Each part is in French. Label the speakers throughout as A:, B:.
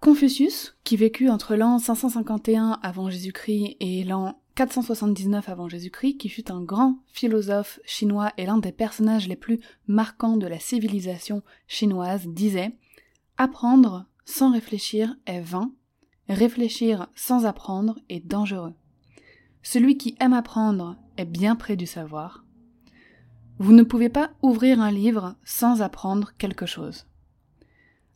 A: Confucius, qui vécut entre l'an 551 avant Jésus-Christ et l'an 479 avant Jésus-Christ, qui fut un grand philosophe chinois et l'un des personnages les plus marquants de la civilisation chinoise, disait Apprendre sans réfléchir est vain, réfléchir sans apprendre est dangereux. Celui qui aime apprendre est bien près du savoir. Vous ne pouvez pas ouvrir un livre sans apprendre quelque chose.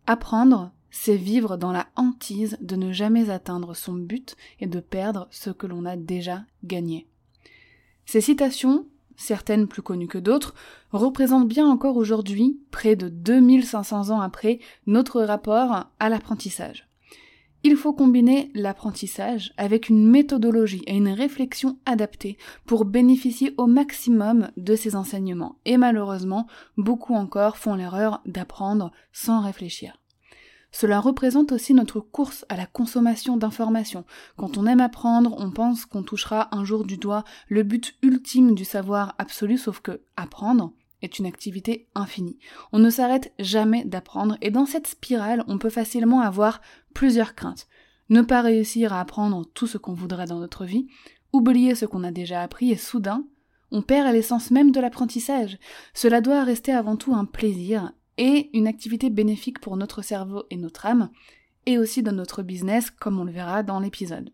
A: Apprendre, c'est vivre dans la hantise de ne jamais atteindre son but et de perdre ce que l'on a déjà gagné. Ces citations, certaines plus connues que d'autres, représentent bien encore aujourd'hui, près de 2500 ans après, notre rapport à l'apprentissage. Il faut combiner l'apprentissage avec une méthodologie et une réflexion adaptée pour bénéficier au maximum de ces enseignements. Et malheureusement, beaucoup encore font l'erreur d'apprendre sans réfléchir. Cela représente aussi notre course à la consommation d'informations. Quand on aime apprendre, on pense qu'on touchera un jour du doigt le but ultime du savoir absolu, sauf que apprendre est une activité infinie. On ne s'arrête jamais d'apprendre et dans cette spirale, on peut facilement avoir plusieurs craintes. Ne pas réussir à apprendre tout ce qu'on voudrait dans notre vie, oublier ce qu'on a déjà appris et soudain, on perd l'essence même de l'apprentissage. Cela doit rester avant tout un plaisir et une activité bénéfique pour notre cerveau et notre âme, et aussi dans notre business, comme on le verra dans l'épisode.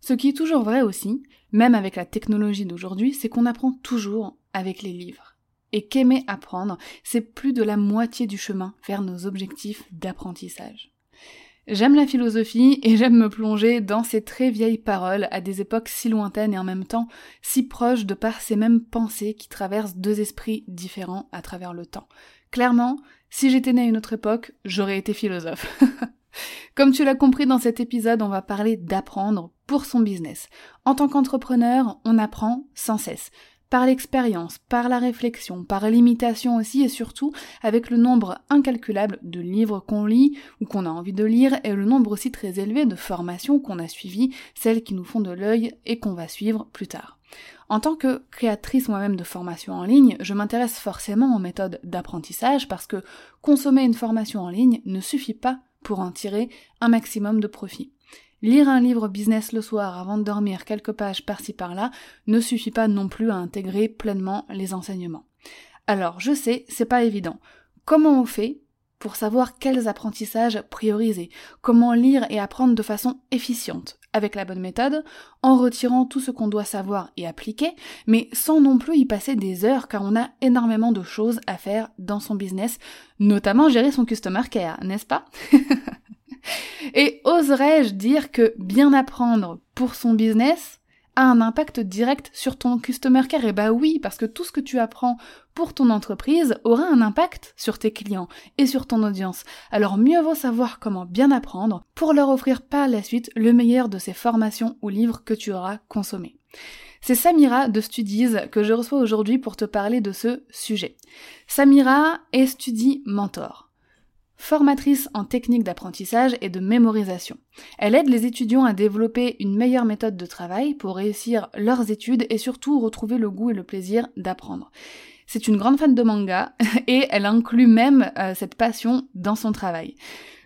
A: Ce qui est toujours vrai aussi, même avec la technologie d'aujourd'hui, c'est qu'on apprend toujours avec les livres. Et qu'aimer apprendre, c'est plus de la moitié du chemin vers nos objectifs d'apprentissage. J'aime la philosophie et j'aime me plonger dans ces très vieilles paroles à des époques si lointaines et en même temps si proches de par ces mêmes pensées qui traversent deux esprits différents à travers le temps. Clairement, si j'étais née à une autre époque, j'aurais été philosophe. Comme tu l'as compris dans cet épisode, on va parler d'apprendre pour son business. En tant qu'entrepreneur, on apprend sans cesse. Par l'expérience, par la réflexion, par l'imitation aussi et surtout avec le nombre incalculable de livres qu'on lit ou qu'on a envie de lire et le nombre aussi très élevé de formations qu'on a suivies, celles qui nous font de l'œil et qu'on va suivre plus tard. En tant que créatrice moi-même de formation en ligne, je m'intéresse forcément aux méthodes d'apprentissage parce que consommer une formation en ligne ne suffit pas pour en tirer un maximum de profit. Lire un livre business le soir avant de dormir quelques pages par-ci par-là ne suffit pas non plus à intégrer pleinement les enseignements. Alors, je sais, c'est pas évident. Comment on fait pour savoir quels apprentissages prioriser, comment lire et apprendre de façon efficiente? Avec la bonne méthode, en retirant tout ce qu'on doit savoir et appliquer, mais sans non plus y passer des heures car on a énormément de choses à faire dans son business, notamment gérer son customer care, n'est-ce pas Et oserais-je dire que bien apprendre pour son business, a un impact direct sur ton customer care Et bah oui, parce que tout ce que tu apprends pour ton entreprise aura un impact sur tes clients et sur ton audience. Alors mieux vaut savoir comment bien apprendre pour leur offrir par la suite le meilleur de ces formations ou livres que tu auras consommés. C'est Samira de Studies que je reçois aujourd'hui pour te parler de ce sujet. Samira est Study Mentor formatrice en technique d'apprentissage et de mémorisation. Elle aide les étudiants à développer une meilleure méthode de travail pour réussir leurs études et surtout retrouver le goût et le plaisir d'apprendre. C'est une grande fan de manga et elle inclut même euh, cette passion dans son travail.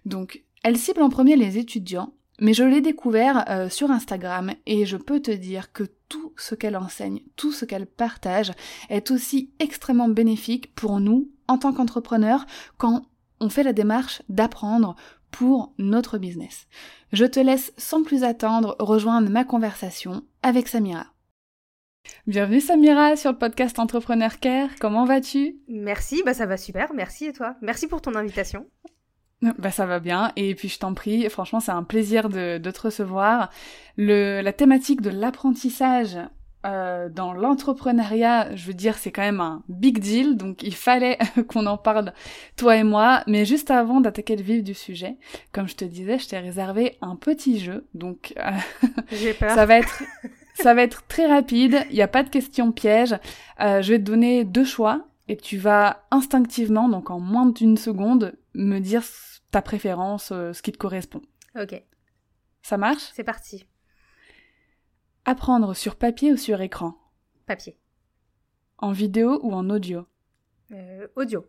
A: Donc, elle cible en premier les étudiants, mais je l'ai découvert euh, sur Instagram et je peux te dire que tout ce qu'elle enseigne, tout ce qu'elle partage est aussi extrêmement bénéfique pour nous en tant qu'entrepreneurs quand on fait la démarche d'apprendre pour notre business. Je te laisse sans plus attendre rejoindre ma conversation avec Samira. Bienvenue Samira sur le podcast Entrepreneur Care, comment vas-tu?
B: Merci, bah ça va super, merci et toi? Merci pour ton invitation.
A: Bah ça va bien et puis je t'en prie, franchement c'est un plaisir de, te recevoir. Le, la thématique de l'apprentissage euh, dans l'entrepreneuriat, je veux dire, c'est quand même un big deal, donc il fallait qu'on en parle, toi et moi. Mais juste avant d'attaquer le vif du sujet, comme je te disais, je t'ai réservé un petit jeu, donc
B: J'ai peur.
A: ça va être ça va être très rapide. Il n'y a pas de questions pièges. Euh, je vais te donner deux choix et tu vas instinctivement, donc en moins d'une seconde, me dire ta préférence, euh, ce qui te correspond.
B: Ok,
A: Ça marche?
B: C'est parti.
A: Apprendre sur papier ou sur écran
B: Papier.
A: En vidéo ou en audio
B: Euh, audio.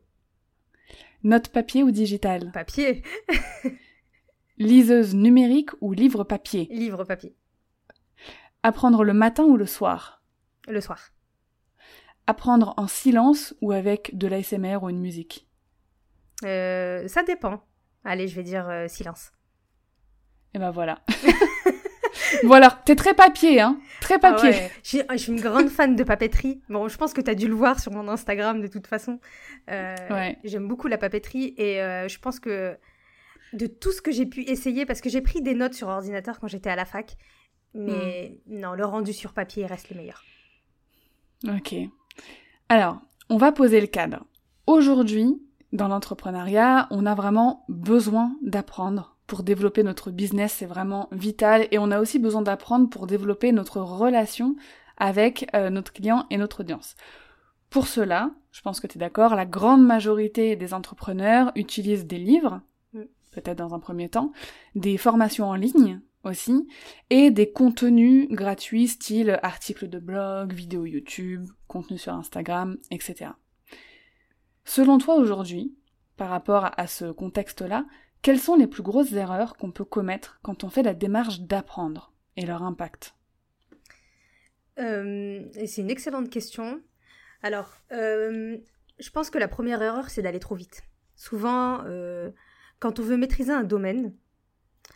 A: Note papier ou digital
B: Papier.
A: Liseuse numérique ou livre papier
B: Livre papier.
A: Apprendre le matin ou le soir
B: Le soir.
A: Apprendre en silence ou avec de l'ASMR ou une musique
B: Euh, ça dépend. Allez, je vais dire euh, silence.
A: Et ben voilà. voilà, t'es très papier, hein Très papier.
B: Ah ouais. je, suis, je suis une grande fan de papeterie. Bon, je pense que tu as dû le voir sur mon Instagram de toute façon. Euh,
A: Ouais.
B: J'aime beaucoup la papeterie et euh, je pense que de tout ce que j'ai pu essayer, parce que j'ai pris des notes sur ordinateur quand j'étais à la fac, mais non, le rendu sur papier reste le meilleur.
A: Ok. Alors, on va poser le cadre. Aujourd'hui, dans l'entrepreneuriat, on a vraiment besoin d'apprendre pour développer notre business, c'est vraiment vital. Et on a aussi besoin d'apprendre pour développer notre relation avec euh, notre client et notre audience. Pour cela, je pense que tu es d'accord, la grande majorité des entrepreneurs utilisent des livres,
B: Mm.
A: peut-être dans un premier temps, des formations en ligne aussi, et des contenus gratuits style articles de blog, vidéos YouTube, contenu sur Instagram, etc. Selon toi aujourd'hui, par rapport à ce contexte-là, quelles sont les plus grosses erreurs qu'on peut commettre quand on fait la démarche d'apprendre et leur impact?
B: Euh, c'est une excellente question. Alors, euh, je pense que la première erreur, c'est d'aller trop vite. Souvent, euh, quand on veut maîtriser un domaine,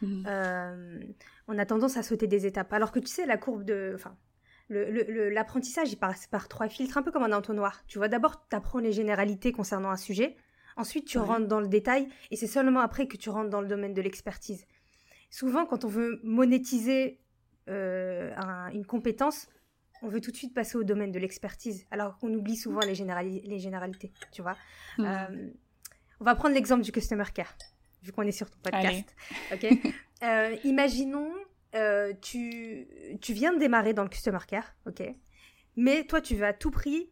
B: euh, on a tendance à sauter des étapes. Alors que tu sais, la courbe de. Enfin, l'apprentissage, il passe par trois filtres, un peu comme un entonnoir. Tu vois, d'abord, tu apprends les généralités concernant un sujet. Ensuite, tu
A: Ouais.
B: rentres dans le détail. Et c'est seulement après que tu rentres dans le domaine de l'expertise. Souvent, quand on veut monétiser euh, un- une compétence, on veut tout de suite passer au domaine de l'expertise. Alors qu'on oublie souvent les, générali- les généralités. Tu vois.
A: Mhm.
B: Euh, on va prendre l'exemple du customer care, vu qu'on est sur ton podcast. Ok? Euh, imaginons, euh, tu, tu viens de démarrer dans le customer care, ok? Mais toi, tu veux à tout prix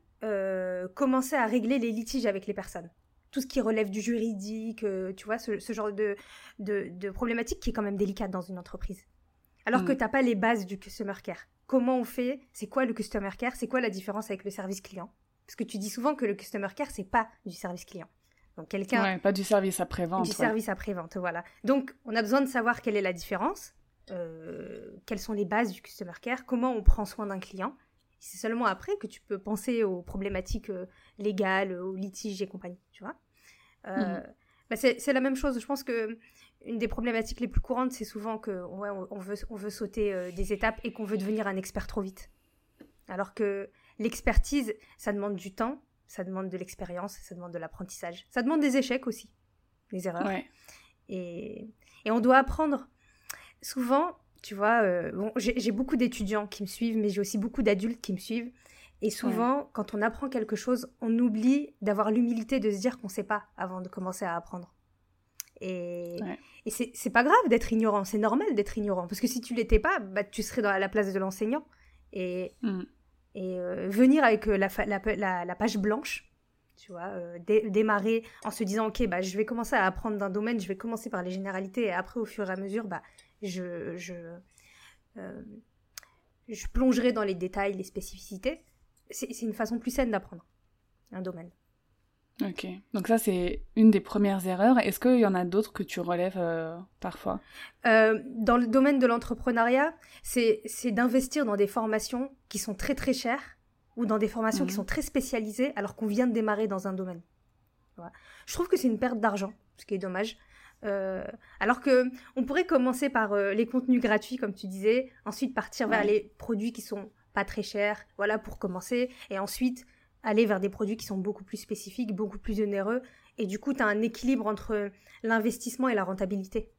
B: commencer à régler les litiges avec les personnes. Tout ce qui relève du juridique, euh, tu vois, ce, ce genre de, de, de problématique qui est quand même délicate dans une entreprise. Alors que
A: Mm.
B: tu n'as pas les bases du customer care. Comment on fait? C'est quoi le customer care? C'est quoi la différence avec le service client? Parce que tu dis souvent que le customer care, c'est pas du service client. Donc quelqu'un
A: Ouais, pas du service après-vente.
B: du
A: ouais.
B: service après-vente, voilà. Donc, on a besoin de savoir quelle est la différence, euh, quelles sont les bases du customer care, comment on prend soin d'un client. C'est seulement après que tu peux penser aux problématiques euh, légales, aux litiges et compagnie, tu vois. Euh,
A: Mhm.
B: bah, c'est c'est la même chose. Je pense que une des problématiques les plus courantes, c'est souvent que ouais, on, veut, on veut sauter euh, des étapes et qu'on veut devenir un expert trop vite. Alors que l'expertise, ça demande du temps, ça demande de l'expérience, ça demande de l'apprentissage. Ça demande des échecs aussi, des erreurs.
A: Ouais.
B: Et, et on doit apprendre. Souvent, tu vois, euh, bon, j'ai beaucoup d'étudiants qui me suivent, mais j'ai aussi beaucoup d'adultes qui me suivent. Et souvent, quand on apprend quelque chose, on oublie d'avoir l'humilité de se dire qu'on ne sait pas avant de commencer à apprendre. Et,
A: Ouais.
B: et c'est pas grave d'être ignorant, c'est normal d'être ignorant. Parce que si tu l'étais pas, bah, tu serais dans la place de l'enseignant. Et,
A: Mhm.
B: et euh, venir avec euh, la, fa- la, la- la page blanche, tu vois, euh, dé- démarrer en se disant, ok, bah, je vais commencer à apprendre d'un domaine, je vais commencer par les généralités, et après, au fur et à mesure, bah, je, je, euh, je plongerai dans les détails, les spécificités. C'est une façon plus saine d'apprendre un domaine.
A: Ok. Donc ça, c'est une des premières erreurs. Est-ce qu'il y en a d'autres que tu relèves euh, parfois?
B: Euh, dans le domaine de l'entrepreneuriat, c'est d'investir dans des formations qui sont très très chères ou dans des formations qui
A: Mhm.
B: sont très spécialisées alors qu'on vient de démarrer dans un domaine. Voilà. Je trouve que c'est une perte d'argent, ce qui est dommage. Euh, alors que on pourrait commencer par euh, les contenus gratuits, comme tu disais, ensuite partir vers les produits qui sont pas très chers, voilà pour commencer, et ensuite aller vers des produits qui sont beaucoup plus spécifiques, beaucoup plus onéreux, et du coup tu as un équilibre entre l'investissement et la rentabilité.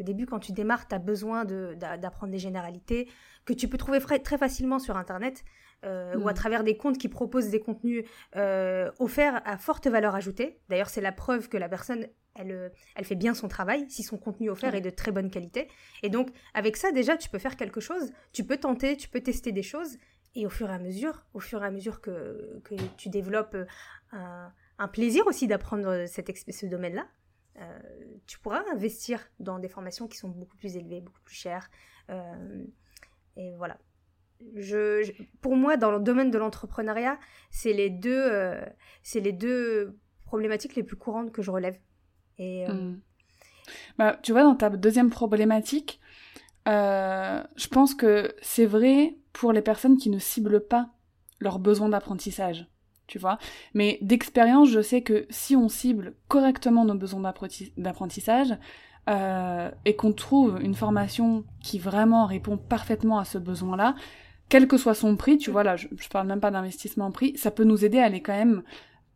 B: Au début, quand tu démarres, tu as besoin d'apprendre des généralités que tu peux trouver très facilement sur Internet euh, ou à mm. travers des comptes qui proposent des contenus euh, offerts à forte valeur ajoutée. D'ailleurs, c'est la preuve que la personne, elle, euh, elle fait bien son travail si son contenu offert est de très bonne qualité. Et donc, avec ça, déjà, tu peux faire quelque chose, tu peux tenter, tu peux tester des choses. Et au fur et à mesure, au fur et à mesure que, que tu développes un, un plaisir aussi d'apprendre ce domaine-là, tu pourras investir dans des formations qui sont beaucoup plus élevées, beaucoup plus chères. et voilà je, pour moi, dans le domaine de l'entrepreneuriat, c'est les deux, euh, c'est les deux problématiques les plus courantes que je relève. Euh, hmm.
A: bah, tu vois, dans ta deuxième problématique, euh, je pense que c'est vrai pour les personnes qui ne ciblent pas leurs besoins d'apprentissage. Tu vois Mais d'expérience, je sais que si on cible correctement nos besoins d'apprentissage, et qu'on trouve une formation qui vraiment répond parfaitement à ce besoin-là, quel que soit son prix, tu vois, là, je, je parle même pas d'investissement en prix, ça peut nous aider à aller quand même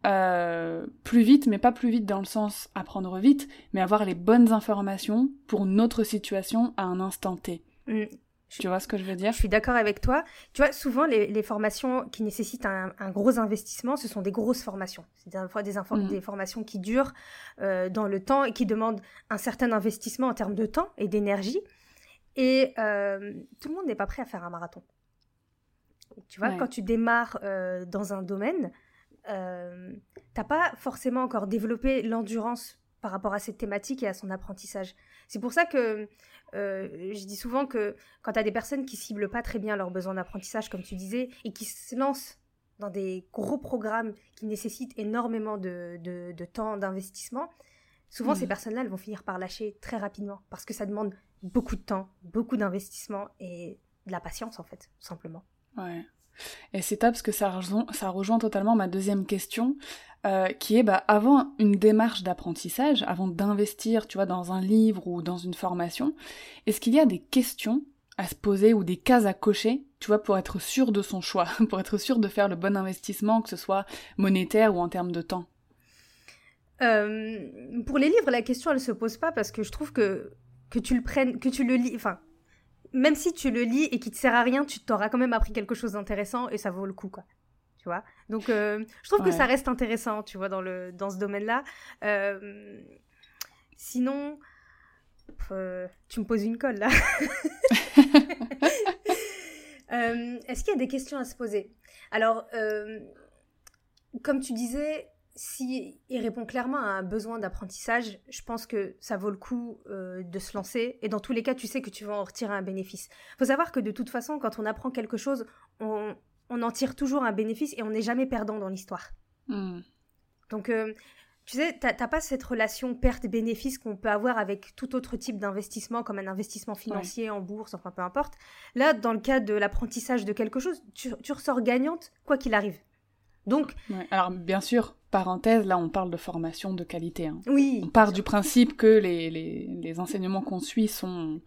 A: euh, plus vite, mais pas plus vite dans le sens apprendre vite, mais avoir les bonnes informations pour notre situation à un instant T. Mm. Tu vois ce que je veux dire?
B: Je suis d'accord avec toi. Tu vois, souvent, les, formations qui nécessitent un, gros investissement, ce sont des grosses formations. C'est des, fois des, mm. des, formations qui durent euh, dans le temps et qui demandent un certain investissement en termes de temps et d'énergie. Et euh, tout le monde n'est pas prêt à faire un marathon. Tu vois, quand tu démarres euh, dans un domaine, euh, t'as pas forcément encore développé l'endurance par rapport à cette thématique et à son apprentissage. C'est pour ça que euh, je dis souvent que quand tu as des personnes qui ciblent pas très bien leurs besoins d'apprentissage, comme tu disais, et qui se lancent dans des gros programmes qui nécessitent énormément de, de, temps, d'investissement, souvent ces mmh. personnes-là, elles vont finir par lâcher très rapidement parce que ça demande beaucoup de temps, beaucoup d'investissement et de la patience en fait, simplement.
A: Ouais. Et c'est top parce que ça rejoint, totalement ma deuxième question, euh, qui est bah, avant une démarche d'apprentissage, avant d'investir, tu vois, dans un livre ou dans une formation, est-ce qu'il y a des questions à se poser ou des cases à cocher, tu vois, pour être sûr de son choix, pour être sûr de faire le bon investissement, que ce soit monétaire ou en termes de temps?
B: Euh, Pour les livres, la question elle se pose pas parce que je trouve que que tu le prennes, que tu le lis, enfin même si tu le lis et qu'il te sert à rien, tu t'auras quand même appris quelque chose d'intéressant et ça vaut le coup, quoi. Tu vois? Donc, euh, je trouve que ça reste intéressant, tu vois, dans, le, dans ce domaine-là. Euh, sinon, euh, tu me poses une colle, là. Est-ce qu'il y a des questions à se poser? Alors, comme tu disais, si il répond clairement à un besoin d'apprentissage, je pense que ça vaut le coup euh, de se lancer. Et dans tous les cas, tu sais que tu vas en retirer un bénéfice. Il faut savoir que de toute façon, quand on apprend quelque chose, on, en tire toujours un bénéfice et on n'est jamais perdant dans l'histoire. Hmm. Donc, euh, tu sais, tu n'as pas cette relation perte-bénéfice qu'on peut avoir avec tout autre type d'investissement, comme un investissement financier en bourse, enfin peu importe. Là, dans le cas de l'apprentissage de quelque chose, tu, tu ressors gagnante quoi qu'il arrive. Donc,
A: alors bien sûr, parenthèse, là on parle de formation de qualité. Hein.
B: Oui.
A: On part du principe que les, les, les enseignements qu'on suit sont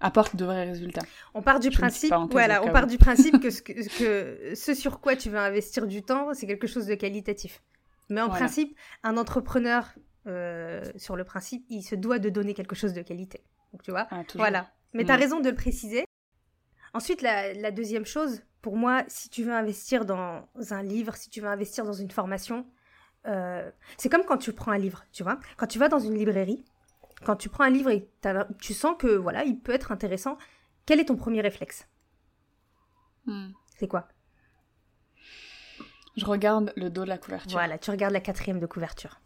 A: apportent de vrais résultats.
B: On part du principe, voilà, on part du principe que ce, que ce sur quoi tu veux investir du temps, c'est quelque chose de qualitatif. Mais en principe, un entrepreneur, euh, sur le principe, il se doit de donner quelque chose de qualité. Donc tu vois, ah, voilà. Mais tu as mm. raison de le préciser. Ensuite, la, la deuxième chose, pour moi, si tu veux investir dans un livre, si tu veux investir dans une formation, euh, c'est comme quand tu prends un livre, tu vois. Quand tu vas dans une librairie, quand tu prends un livre et tu sens que voilà, il peut être intéressant, quel est ton premier réflexe? Hmm. C'est quoi?
A: Je regarde le dos de la couverture.
B: Voilà, tu regardes la quatrième de couverture.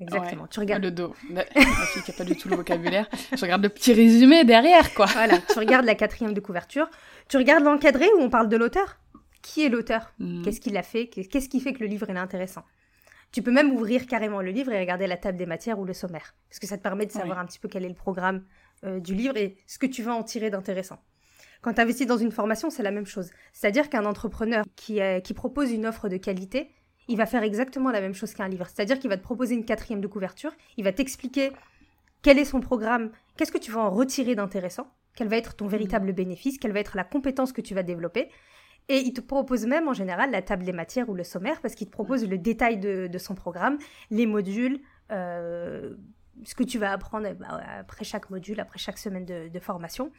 B: Exactement. Tu regardes
A: le dos. La fille qui n'a pas du tout le vocabulaire. Je regarde le petit résumé derrière, quoi.
B: Voilà. Tu regardes la quatrième de couverture. Tu regardes l'encadré où on parle de l'auteur? Qui est l'auteur? Hmm. Qu'est-ce qu'il a fait? Qu'est-ce qui fait que le livre est intéressant? Tu peux même ouvrir carrément le livre et regarder la table des matières ou le sommaire, parce que ça te permet de savoir un petit peu quel est le programme euh, du livre et ce que tu vas en tirer d'intéressant. Quand tu investis dans une formation, c'est la même chose. C'est-à-dire qu'un entrepreneur qui, qui propose une offre de qualité, il va faire exactement la même chose qu'un livre. C'est-à-dire qu'il va te proposer une quatrième de couverture, il va t'expliquer quel est son programme, qu'est-ce que tu vas en retirer d'intéressant, quel va être ton véritable bénéfice, quelle va être la compétence que tu vas développer. Et il te propose même en général la table des matières ou le sommaire parce qu'il te propose le détail de, son programme, les modules, euh, ce que tu vas apprendre bah, après chaque module, après chaque semaine de, formation.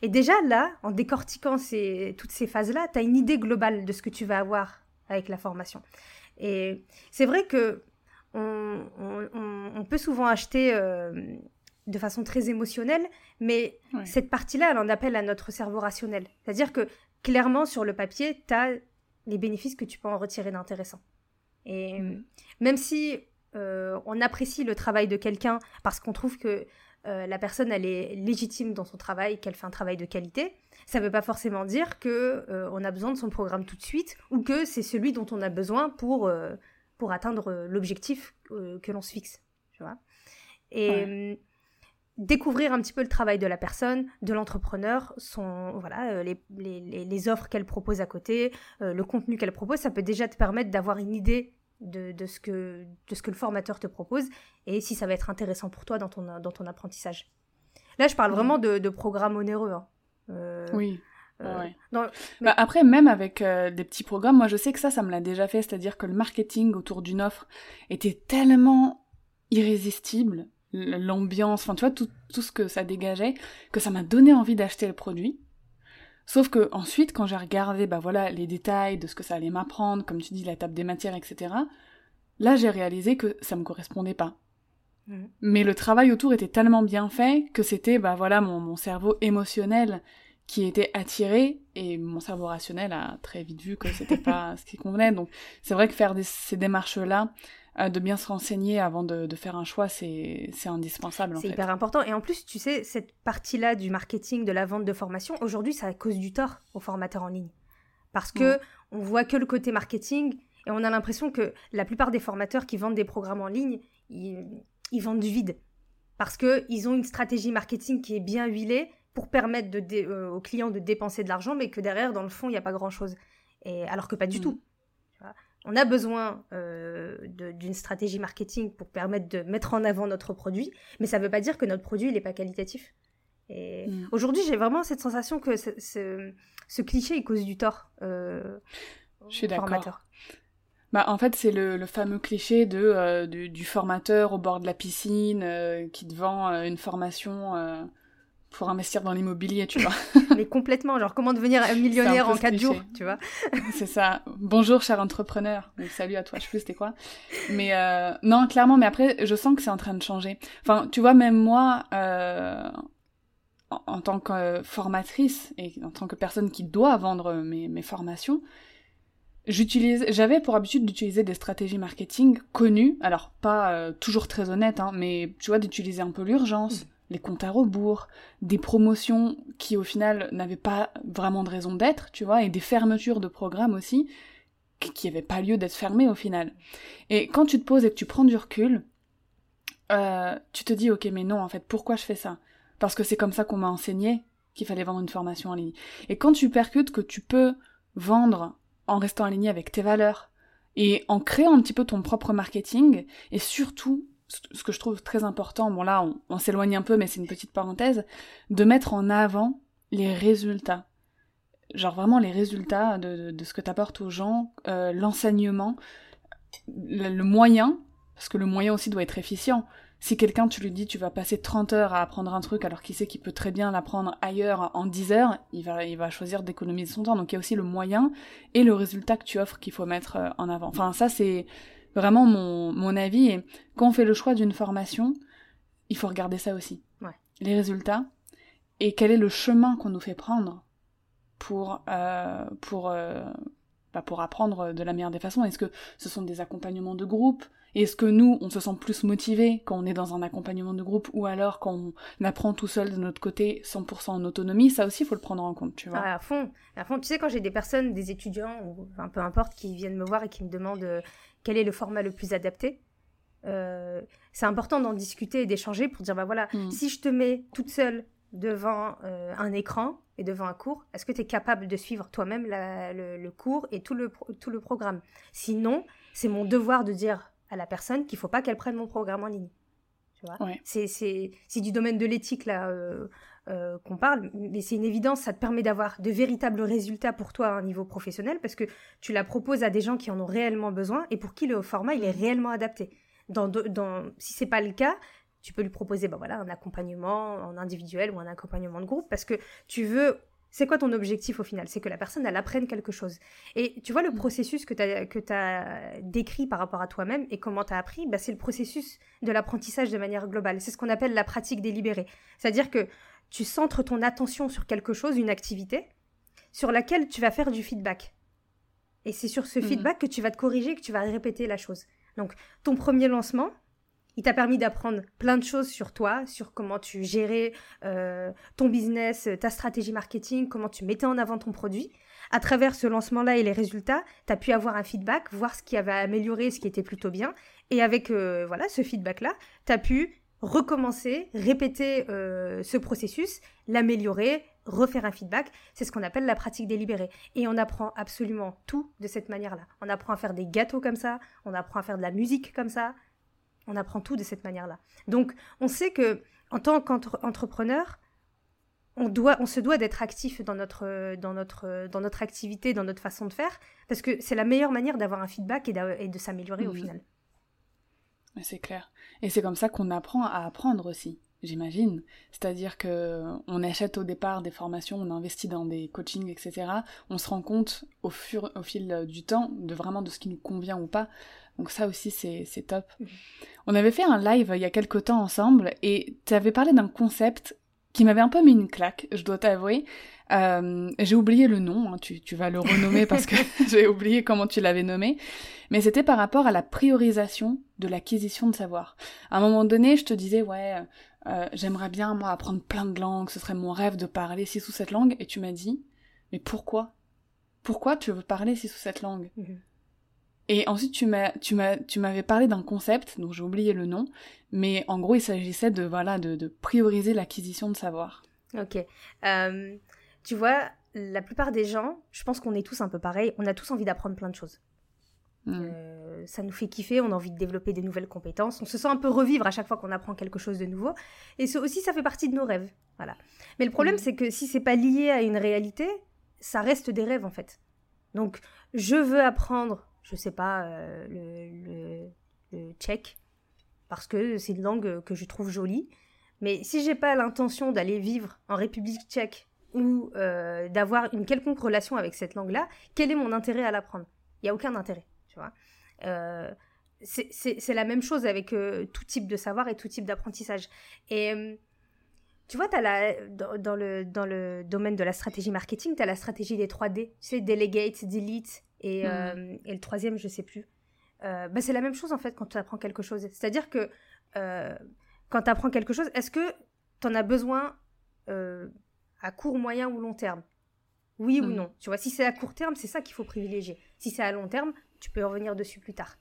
B: Et déjà là, en décortiquant ces, toutes ces phases-là, tu as une idée globale de ce que tu vas avoir avec la formation. Et c'est vrai que on, peut souvent acheter euh, de façon très émotionnelle, mais cette partie-là, elle en appelle à notre cerveau rationnel. C'est-à-dire que clairement, sur le papier, tu as les bénéfices que tu peux en retirer d'intéressant. Et mm. même si euh, on apprécie le travail de quelqu'un parce qu'on trouve que euh, la personne elle est légitime dans son travail, qu'elle fait un travail de qualité, ça ne veut pas forcément dire que euh, on a besoin de son programme tout de suite ou que c'est celui dont on a besoin pour pour atteindre l'objectif que l'on se fixe, tu vois. Et découvrir un petit peu le travail de la personne, de l'entrepreneur, son voilà les, les, les offres qu'elle propose à côté, le contenu qu'elle propose, ça peut déjà te permettre d'avoir une idée de, de, ce que, de ce que le formateur te propose et si ça va être intéressant pour toi dans ton, dans ton apprentissage. Là, je parle vraiment de, de programmes onéreux. Hein.
A: Euh, oui. Euh, bah, après, même avec euh, des petits programmes, moi je sais que ça, ça me l'a déjà fait, c'est-à-dire que le marketing autour d'une offre était tellement irrésistible, l'ambiance, enfin tu vois, tout, tout ce que ça dégageait, que ça m'a donné envie d'acheter le produit. Sauf que ensuite, quand j'ai regardé, bah voilà, les détails de ce que ça allait m'apprendre, comme tu dis, la table des matières, etc. Là, j'ai réalisé que ça me correspondait pas. Mmh. Mais le travail autour était tellement bien fait que c'était, bah voilà, mon, mon cerveau émotionnel qui était attiré et mon cerveau rationnel a très vite vu que c'était pas ce qui convenait. Donc c'est vrai que faire ces démarches là, euh, de bien se renseigner avant de, faire un choix, c'est indispensable.
B: C'est hyper important. Et en plus, tu sais, cette partie-là du marketing, de la vente de formation, aujourd'hui, ça cause du tort aux formateurs en ligne. Parce que on voit que le côté marketing et on a l'impression que la plupart des formateurs qui vendent des programmes en ligne, ils, vendent du vide. Parce qu'ils ont une stratégie marketing qui est bien huilée pour permettre de euh, aux clients de dépenser de l'argent, mais que derrière, dans le fond, il n'y a pas grand-chose. Et alors que pas du mm. tout on a besoin euh, d'une stratégie marketing pour permettre de mettre en avant notre produit, mais ça ne veut pas dire que notre produit n'est pas qualitatif. Et mm. aujourd'hui, j'ai vraiment cette sensation que ce, cliché il cause du tort. Euh,
A: Je suis d'accord. Bah, en fait, c'est le, fameux cliché de, euh, du, formateur au bord de la piscine qui te vend une formation pour investir dans l'immobilier, tu vois.
B: Mais complètement, genre comment devenir un millionnaire en 4 jours, tu vois.
A: c'est ça. Bonjour, cher entrepreneur. salut à toi, je sais plus c'était quoi. Mais euh, non, clairement, mais après, je sens que c'est en train de changer. Enfin, tu vois, même moi, euh, en, tant que formatrice et en tant que personne qui doit vendre mes, mes formations, j'utilise, j'avais pour habitude d'utiliser des stratégies marketing connues, alors pas euh, toujours très honnêtes, hein, mais tu vois, d'utiliser un peu l'urgence. Mm les comptes à rebours, des promotions qui au final n'avaient pas vraiment de raison d'être, tu vois, et des fermetures de programmes aussi qui n'avaient pas lieu d'être fermés au final. Et quand tu te poses et que tu prends du recul, euh, tu te dis ok mais non en fait pourquoi je fais ça? Parce que c'est comme ça qu'on m'a enseigné qu'il fallait vendre une formation en ligne. Et quand tu percutes que tu peux vendre en restant aligné avec tes valeurs et en créant un petit peu ton propre marketing et surtout ce que je trouve très important, bon là on, s'éloigne un peu mais c'est une petite parenthèse, de mettre en avant les résultats. Genre vraiment les résultats de, de, ce que t'apportes aux gens, euh, l'enseignement, le, moyen, parce que le moyen aussi doit être efficient. Si quelqu'un tu lui dis tu vas passer 30 heures à apprendre un truc alors qu'il sait qu'il peut très bien l'apprendre ailleurs en 10 heures, il va, il va choisir d'économiser son temps. Donc il y a aussi le moyen et le résultat que tu offres qu'il faut mettre euh, en avant. Enfin ça c'est vraiment mon, mon avis. Et quand on fait le choix d'une formation, il faut regarder ça aussi. Les résultats et quel est le chemin qu'on nous fait prendre pour, euh, pour, euh, bah, pour apprendre de la meilleure des façons. Est-ce que ce sont des accompagnements de groupe? Est-ce que nous, on se sent plus motivé quand on est dans un accompagnement de groupe ou alors quand on apprend tout seul de notre côté 100% en autonomie? Ça aussi, il faut le prendre en compte, tu vois.
B: Ah, à fond, à fond. Tu sais, quand j'ai des personnes, des étudiants, ou un peu importe, qui viennent me voir et qui me demandent euh, quel est le format le plus adapté. Euh, c'est important d'en discuter et d'échanger pour dire bah voilà, mm. si je te mets toute seule devant euh, un écran et devant un cours, est-ce que tu es capable de suivre toi-même le, cours et tout le, tout le programme? Sinon, c'est mon devoir de dire à la personne qu'il faut pas qu'elle prenne mon programme en ligne. Tu vois? C'est du domaine de l'éthique là. Euh, euh, qu'on parle, mais c'est une évidence, ça te permet d'avoir de véritables résultats pour toi à un niveau professionnel parce que tu la proposes à des gens qui en ont réellement besoin et pour qui le format il est réellement adapté. Dans, dans, si c'est pas le cas, Tu peux lui proposer bah voilà, un accompagnement en individuel ou un accompagnement de groupe parce que tu veux c'est quoi ton objectif au final? C'est que la personne, elle apprenne quelque chose. Et tu vois, le mm. processus que tu as, que as décrit par rapport à toi-même et comment tu as appris, bah, c'est le processus de l'apprentissage de manière globale. C'est ce qu'on appelle la pratique délibérée. C'est-à-dire que tu centres ton attention sur quelque chose, une activité, sur laquelle tu vas faire du feedback. Et c'est sur ce mm. feedback que tu vas te corriger, que tu vas répéter la chose. Donc, ton premier lancement, il t'a permis d'apprendre plein de choses sur toi, sur comment tu gérais euh, ton business, ta stratégie marketing, comment tu mettais en avant ton produit. À travers ce lancement-là et les résultats, tu as pu avoir un feedback, voir ce qui avait amélioré, ce qui était plutôt bien. Et avec euh, voilà ce feedback-là, tu as pu recommencer, répéter euh, ce processus, l'améliorer, refaire un feedback. C'est ce qu'on appelle la pratique délibérée. Et on apprend absolument tout de cette manière-là. On apprend à faire des gâteaux comme ça, on apprend à faire de la musique comme ça, on apprend tout de cette manière-là. Donc, on sait que en tant qu'entrepreneur, on, doit, on se doit d'être actif dans notre, dans, notre, dans notre activité, dans notre façon de faire, parce que c'est la meilleure manière d'avoir un feedback et de, s'améliorer au final.
A: C'est clair. Et c'est comme ça qu'on apprend à apprendre aussi, j'imagine. C'est-à-dire que on achète au départ des formations, on investit dans des coachings, etc. On se rend compte au, fur, au fil du temps de vraiment de ce qui nous convient ou pas. Donc ça aussi, c'est top. Mhm. On avait fait un live il y a quelques temps ensemble et tu avais parlé d'un concept qui m'avait un peu mis une claque, je dois t'avouer. Euh, j'ai oublié le nom, hein, tu, tu, vas le renommer parce que j'ai oublié comment tu l'avais nommé, mais c'était par rapport à la priorisation de l'acquisition de savoir. À un moment donné, je te disais, ouais, euh, j'aimerais bien, moi, apprendre plein de langues, ce serait mon rêve de parler six ou sept langues, et tu m'as dit, mais pourquoi? Pourquoi tu veux parler six ou sept langues? Mhm. Et ensuite, tu m'as, tu m'as, tu m'avais parlé d'un concept, dont j'ai oublié le nom, mais en gros, il s'agissait de, voilà, de, de prioriser l'acquisition de savoir.
B: Ok. Euh, tu vois, la plupart des gens, je pense qu'on est tous un peu pareil, on a tous envie d'apprendre plein de choses. Hmm. Euh, ça nous fait kiffer, on a envie de développer des nouvelles compétences, on se sent un peu revivre à chaque fois qu'on apprend quelque chose de nouveau, et aussi ça fait partie de nos rêves, voilà. Mais le problème hmm. c'est que si c'est pas lié à une réalité, ça reste des rêves en fait. Donc je veux apprendre je sais pas, euh, le, tchèque, parce que c'est une langue que je trouve jolie. Mais si j'ai pas l'intention d'aller vivre en République tchèque ou euh, d'avoir une quelconque relation avec cette langue-là, quel est mon intérêt à l'apprendre? Il n'y a aucun intérêt, tu vois. Euh, c'est la même chose avec tout type de savoir et tout type d'apprentissage. Et tu vois, as dans, le, domaine de la stratégie marketing, tu as la stratégie des 3D, tu delegate, delete, et, hmm. euh, et, le troisième, je sais plus. Euh, bah, c'est la même chose en fait quand tu apprends quelque chose. C'est-à-dire que euh, quand tu apprends quelque chose, est-ce que tu en as besoin à court, moyen ou long terme? Oui ou hmm. non? Tu vois, si c'est à court terme, c'est ça qu'il faut privilégier. Si c'est à long terme, tu peux revenir dessus plus tard.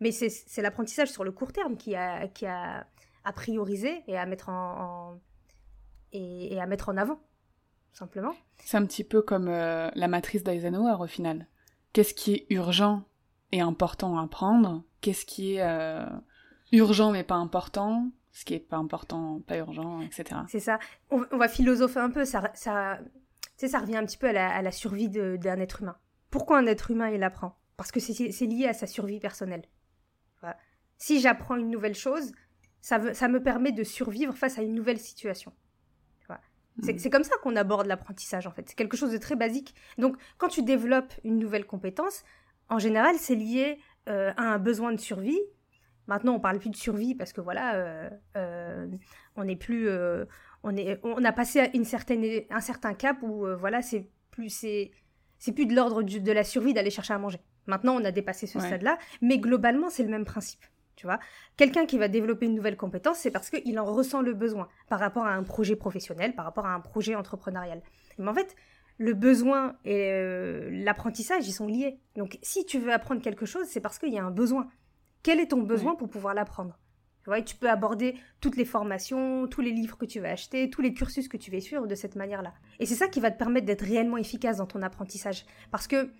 B: Mais c'est l'apprentissage sur le court terme qui a, qui a à prioriser et à mettre en, et, à mettre en avant, simplement.
A: C'est un petit peu comme la matrice d'Eisenhower au final qu'est-ce qui est urgent et important à prendre, qu'est-ce qui est euh, urgent mais pas important, ce qui est pas important, pas urgent, etc.
B: C'est ça. On, va philosopher un peu. Ça, ça, ça revient un petit peu à la, survie d'un être humain. Pourquoi un être humain il apprend? Parce que c'est lié à sa survie personnelle. Si j'apprends une nouvelle chose, ça me permet de survivre face à une nouvelle situation. Mm. C'est comme ça qu'on aborde l'apprentissage en fait. C'est quelque chose de très basique. Donc quand tu développes une nouvelle compétence, en général c'est lié euh, à un besoin de survie. Maintenant on parle plus de survie parce que voilà, euh, euh, on est plus, on est, on a passé à une certaine, un certain cap où voilà c'est plus c'est c'est plus de l'ordre de la survie d'aller chercher à manger. Maintenant on a dépassé ce stade-là, mais globalement c'est le même principe. Tu vois, quelqu'un qui va développer une nouvelle compétence, c'est parce qu'il en ressent le besoin par rapport à un projet professionnel, par rapport à un projet entrepreneurial. Mais en fait, le besoin et euh, l'apprentissage, ils sont liés. Donc, si tu veux apprendre quelque chose, c'est parce qu'il y a un besoin. Quel est ton besoin pour pouvoir l'apprendre? Tu, vois, tu peux aborder toutes les formations, tous les livres que tu vas acheter, tous les cursus que tu vas suivre de cette manière-là. Et c'est ça qui va te permettre d'être réellement efficace dans ton apprentissage. Parce que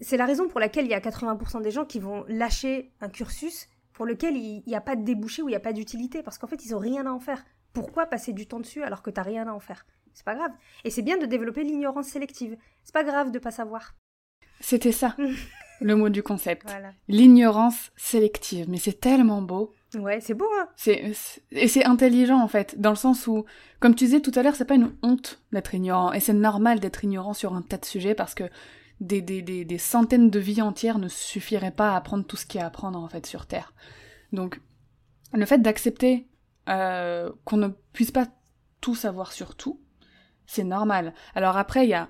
B: c'est la raison pour laquelle il y a 80% des gens qui vont lâcher un cursus pour lequel il n'y a pas de débouché ou il n'y a pas d'utilité, parce qu'en fait, ils n'ont rien à en faire. Pourquoi passer du temps dessus alors que tu n'as rien à en faire? C'est pas grave. Et c'est bien de développer l'ignorance sélective. C'est pas grave de pas savoir.
A: C'était ça, le mot du concept. L'ignorance sélective. Mais c'est tellement beau.
B: Ouais, c'est beau. Hein
A: c'est, et c'est intelligent en fait, dans le sens où, comme tu disais tout à l'heure, c'est pas une honte d'être ignorant. Et c'est normal d'être ignorant sur un tas de sujets parce que des, des, des, des, centaines de vies entières ne suffiraient pas à apprendre tout ce qu'il y a à apprendre en fait sur Terre. Donc, le fait d'accepter euh, qu'on ne puisse pas tout savoir sur tout, c'est normal. Alors après, il y a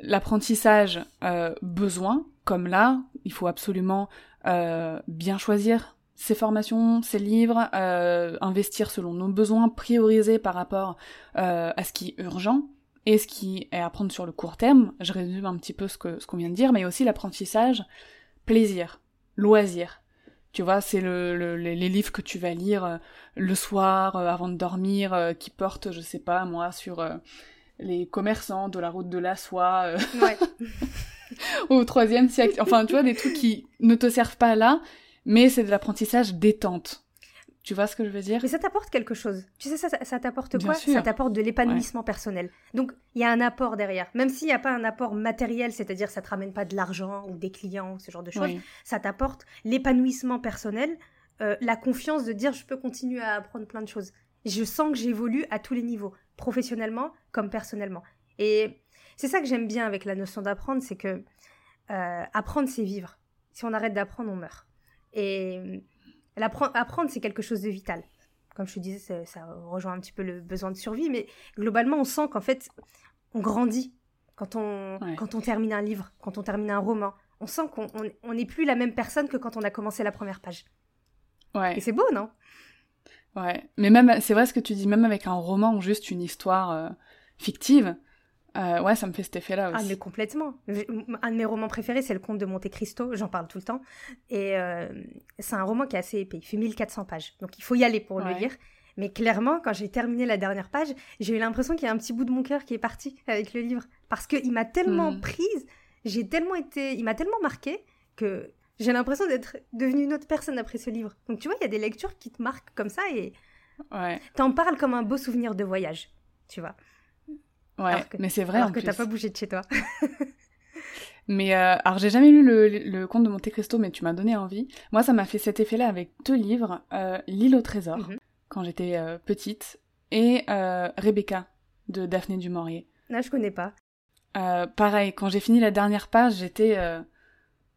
A: l'apprentissage euh, besoin, comme là, il faut absolument euh, bien choisir ses formations, ses livres, investir selon nos besoins, prioriser par rapport à ce qui est urgent et ce qui est à prendre sur le court terme. Je résume un petit peu ce que ce qu'on vient de dire, mais aussi l'apprentissage, plaisir, loisir. Tu vois, c'est le, les, livres que tu vas lire euh, le soir avant de dormir, qui portent, je sais pas moi, sur les commerçants de la route de la soie. Ouais. au troisième siècle. Enfin, tu vois, des trucs qui ne te servent pas là, mais c'est de l'apprentissage détente. Tu vois ce que je veux dire?
B: Mais ça t'apporte quelque chose. Tu sais, ça, ça, t'apporte quoi? Ça t'apporte de l'épanouissement personnel. Donc, il y a un apport derrière. Même s'il n'y a pas un apport matériel, c'est-à-dire ça te ramène pas de l'argent ou des clients ou ce genre de choses, ça t'apporte l'épanouissement personnel, euh, la confiance de dire je peux continuer à apprendre plein de choses. Je sens que j'évolue à tous les niveaux, professionnellement comme personnellement. Et c'est ça que j'aime bien avec la notion d'apprendre, c'est que euh, apprendre, c'est vivre. Si on arrête d'apprendre, on meurt. Et apprendre, c'est quelque chose de vital. Comme je te disais, ça, rejoint un petit peu le besoin de survie, mais globalement, on sent qu'en fait, on grandit quand on, quand on termine un livre, quand on termine un roman. On sent qu'on n'est plus la même personne que quand on a commencé la première page.
A: Ouais.
B: Et c'est beau, non?
A: Ouais. Mais même, c'est vrai ce que tu dis, même avec un roman ou juste une histoire euh, fictive, euh, ouais, ça me fait cet effet-là ah, aussi.
B: Ah, mais complètement. Un de mes romans préférés, c'est Le Comte de Monte Cristo. J'en parle tout le temps. Et euh, c'est un roman qui est assez épais. Il fait 1400 pages. Donc il faut y aller pour le lire. Mais clairement, quand j'ai terminé la dernière page, j'ai eu l'impression qu'il y a un petit bout de mon cœur qui est parti avec le livre. Parce qu'il m'a tellement hmm. prise, j'ai tellement été. Il m'a tellement marqué que j'ai l'impression d'être devenue une autre personne après ce livre. Donc tu vois, il y a des lectures qui te marquent comme ça et.
A: Ouais.
B: T'en parles comme un beau souvenir de voyage. Tu vois.
A: Ouais, mais c'est vrai.
B: Alors
A: que
B: t'as pas bougé de chez toi.
A: mais euh, alors j'ai jamais lu le, le, conte de Monte Cristo, mais tu m'as donné envie. Moi, ça m'a fait cet effet-là avec deux livres euh, L'île au trésor mhm. quand j'étais euh, petite et Rebecca de Daphné du Maurier.
B: Là, je connais pas.
A: pareil, quand j'ai fini la dernière page, j'étais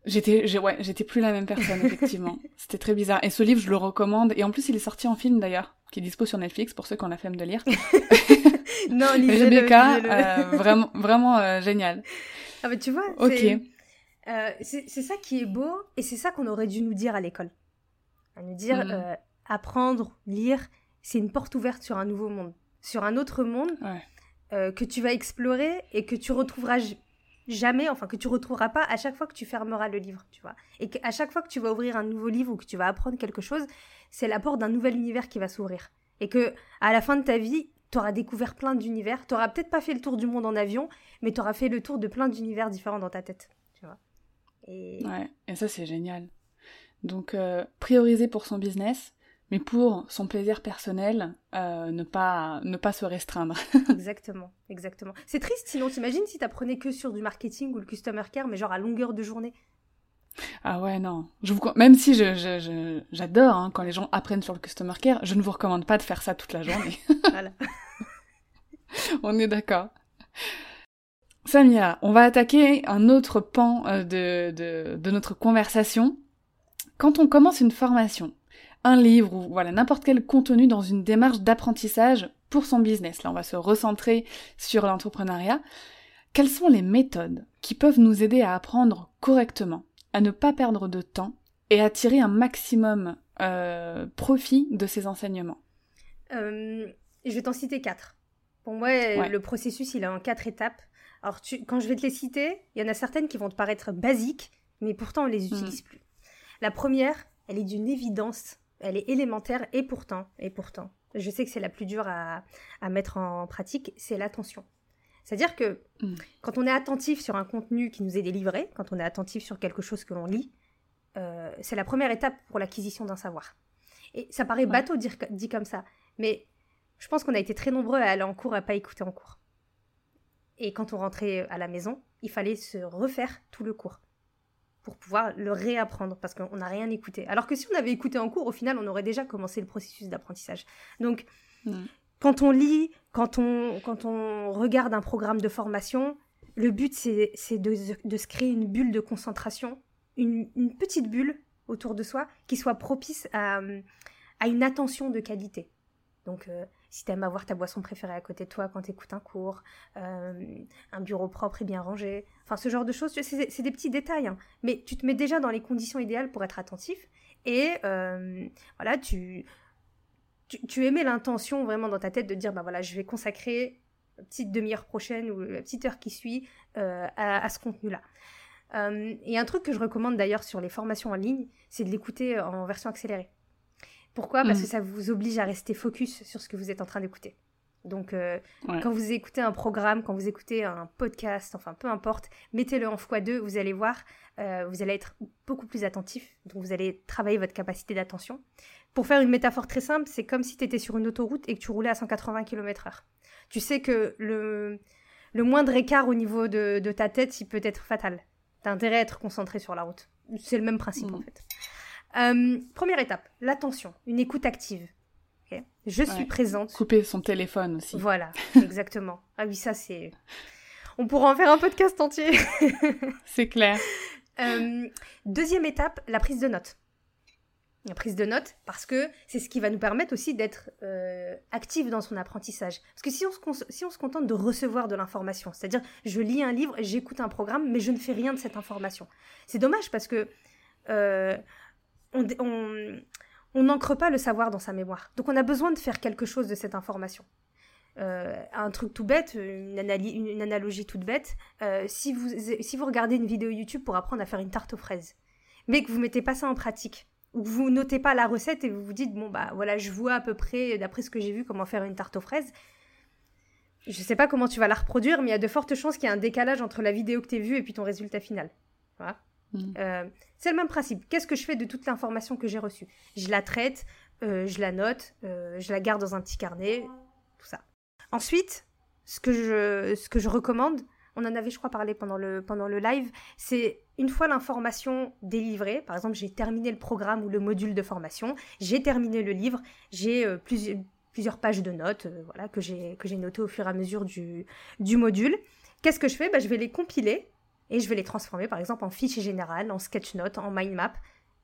A: J'étais, ouais, j'étais plus la même personne, effectivement. C'était très bizarre. Et ce livre, je le recommande. Et en plus, il est sorti en film, d'ailleurs, qui est dispo sur Netflix, pour ceux qui ont la flemme de lire.
B: non, lisez
A: Rebecca, euh, vraiment, vraiment euh, génial.
B: Ah bah tu vois, euh, c'est ça qui est beau et c'est ça qu'on aurait dû nous dire à l'école. À nous dire, mm. apprendre, lire, c'est une porte ouverte sur un nouveau monde. Sur un autre monde que tu vas explorer et que tu retrouveras jamais, enfin que tu retrouveras pas à chaque fois que tu fermeras le livre, tu vois. Et qu'à chaque fois que tu vas ouvrir un nouveau livre ou que tu vas apprendre quelque chose, c'est la porte d'un nouvel univers qui va s'ouvrir. Et que à la fin de ta vie, tu auras découvert plein d'univers. Tu auras peut-être pas fait le tour du monde en avion, mais tu auras fait le tour de plein d'univers différents dans ta tête. Tu vois.
A: Et... Ouais, et ça c'est génial. Donc euh, prioriser pour son business, mais pour son plaisir personnel, euh, ne, pas, ne pas se restreindre.
B: exactement, exactement. C'est triste, sinon t'imagines si t'apprenais que sur du marketing ou le customer care, mais genre à longueur de journée.
A: Ah ouais, non. Je vous... Même si j'adore je, je, hein, quand les gens apprennent sur le customer care, je ne vous recommande pas de faire ça toute la journée. voilà. on est d'accord. Samia, on va attaquer un autre pan euh, de, de, de notre conversation. Quand on commence une formation, un livre ou voilà n'importe quel contenu dans une démarche d'apprentissage pour son business, là on va se recentrer sur l'entrepreneuriat, quelles sont les méthodes qui peuvent nous aider à apprendre correctement à ne pas perdre de temps et à tirer un maximum euh, profit de ces enseignements?
B: Euh, Je vais t'en citer quatre. Pour moi, le processus, il est en quatre étapes. Alors, quand je vais te les citer, il y en a certaines qui vont te paraître basiques, mais pourtant on les hmm. utilise plus. La première, elle est d'une évidence, elle est élémentaire, et pourtant, et pourtant, je sais que c'est la plus dure à, à mettre en pratique, c'est l'attention. C'est-à-dire que mm. quand on est attentif sur un contenu qui nous est délivré, quand on est attentif sur quelque chose que l'on lit, euh, c'est la première étape pour l'acquisition d'un savoir. Et ça paraît bateau dit, comme ça, mais je pense qu'on a été très nombreux à aller en cours, à pas écouter en cours. Et quand on rentrait à la maison, il fallait se refaire tout le cours. Pour pouvoir le réapprendre parce qu'on n'a rien écouté. Alors que si on avait écouté en cours, au final, on aurait déjà commencé le processus d'apprentissage. Donc, quand on lit, quand on, quand on regarde un programme de formation, le but, c'est de, de, se créer une bulle de concentration, une, une, petite bulle autour de soi qui soit propice à, à une attention de qualité. Donc, euh, si tu aimes avoir ta boisson préférée à côté de toi quand tu écoutes un cours, euh, un bureau propre et bien rangé, enfin ce genre de choses, c'est des petits détails, hein. mais tu te mets déjà dans les conditions idéales pour être attentif et euh, voilà, tu, tu, émets l'intention vraiment dans ta tête de dire bah voilà, je vais consacrer la petite demi-heure prochaine ou la petite heure qui suit euh, à, ce contenu-là. et un truc que je recommande d'ailleurs sur les formations en ligne, c'est de l'écouter en version accélérée. Pourquoi? Parce que mm. ça vous oblige à rester focus sur ce que vous êtes en train d'écouter. Donc, euh, quand vous écoutez un programme, quand vous écoutez un podcast, enfin peu importe, mettez-le en x2, vous allez voir, euh, vous allez être beaucoup plus attentif. Donc, vous allez travailler votre capacité d'attention. Pour faire une métaphore très simple, c'est comme si tu étais sur une autoroute et que tu roulais à 180 km/h. Tu sais que le, le moindre écart au niveau de, de ta tête, il peut être fatal. Tu as intérêt à être concentré sur la route. C'est le même principe en mm. fait. Euh, première étape, l'attention, une écoute active. Je suis présente.
A: Couper son téléphone aussi.
B: Voilà, exactement. ah oui, ça c'est... On pourra en faire un podcast entier.
A: c'est clair.
B: Euh, deuxième étape, la prise de notes. La prise de notes, parce que c'est ce qui va nous permettre aussi d'être euh, actif dans son apprentissage. Parce que si on se, si on se contente de recevoir de l'information, c'est-à-dire je lis un livre, j'écoute un programme, mais je ne fais rien de cette information. C'est dommage parce que euh, on n'ancre pas le savoir dans sa mémoire. Donc on a besoin de faire quelque chose de cette information. Euh, un truc tout bête, une, une analogie toute bête, euh, si, vous, si vous regardez une vidéo YouTube pour apprendre à faire une tarte aux fraises, mais que vous mettez pas ça en pratique, ou que vous notez pas la recette et vous vous dites, bon bah voilà, je vois à peu près, d'après ce que j'ai vu, comment faire une tarte aux fraises, je sais pas comment tu vas la reproduire, mais il y a de fortes chances qu'il y ait un décalage entre la vidéo que tu as vue et puis ton résultat final. Voilà. Mm. Euh, c'est le même principe. Qu'est-ce que je fais de toute l'information que j'ai reçue? Je la traite, euh, je la note, euh, je la garde dans un petit carnet, tout ça. Ensuite, ce que je, ce que je recommande, on en avait, je crois, parlé pendant le, pendant le live, c'est une fois l'information délivrée, par exemple, j'ai terminé le programme ou le module de formation, j'ai terminé le livre, j'ai plusieurs, pages de notes voilà, que j'ai notées au fur et à mesure du, du module. Qu'est-ce que je fais? Bah, Je vais les compiler et je vais les transformer par exemple en fichier général, en sketchnote, en mind map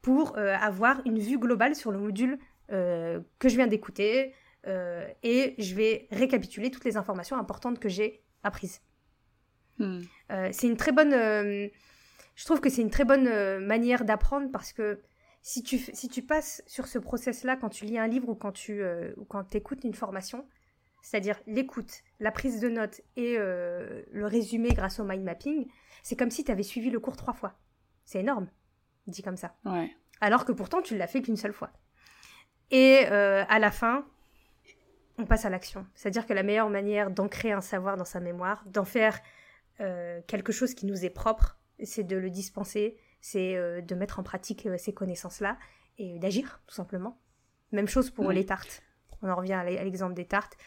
B: pour euh, avoir une vue globale sur le module euh, que je viens d'écouter euh, et je vais récapituler toutes les informations importantes que j'ai apprises. Hmm. c'est une très bonne je trouve que c'est une très bonne manière d'apprendre parce que si tu, si tu passes sur ce process-là quand tu lis un livre ou quand tu ou quand écoutes une formation, c'est-à-dire l'écoute, la prise de notes et le résumé grâce au mind mapping, c'est comme si tu avais suivi le cours trois fois. C'est énorme, dit comme ça.
A: Ouais.
B: Alors que pourtant, tu l'as fait qu'une seule fois. Et euh, à la fin, on passe à l'action. C'est-à-dire que la meilleure manière d'ancrer un savoir dans sa mémoire, d'en faire euh, quelque chose qui nous est propre, c'est de le dispenser, c'est euh, de mettre en pratique ces connaissances-là et d'agir, tout simplement. Même chose pour les tartes. On en revient à l'exemple des tartes.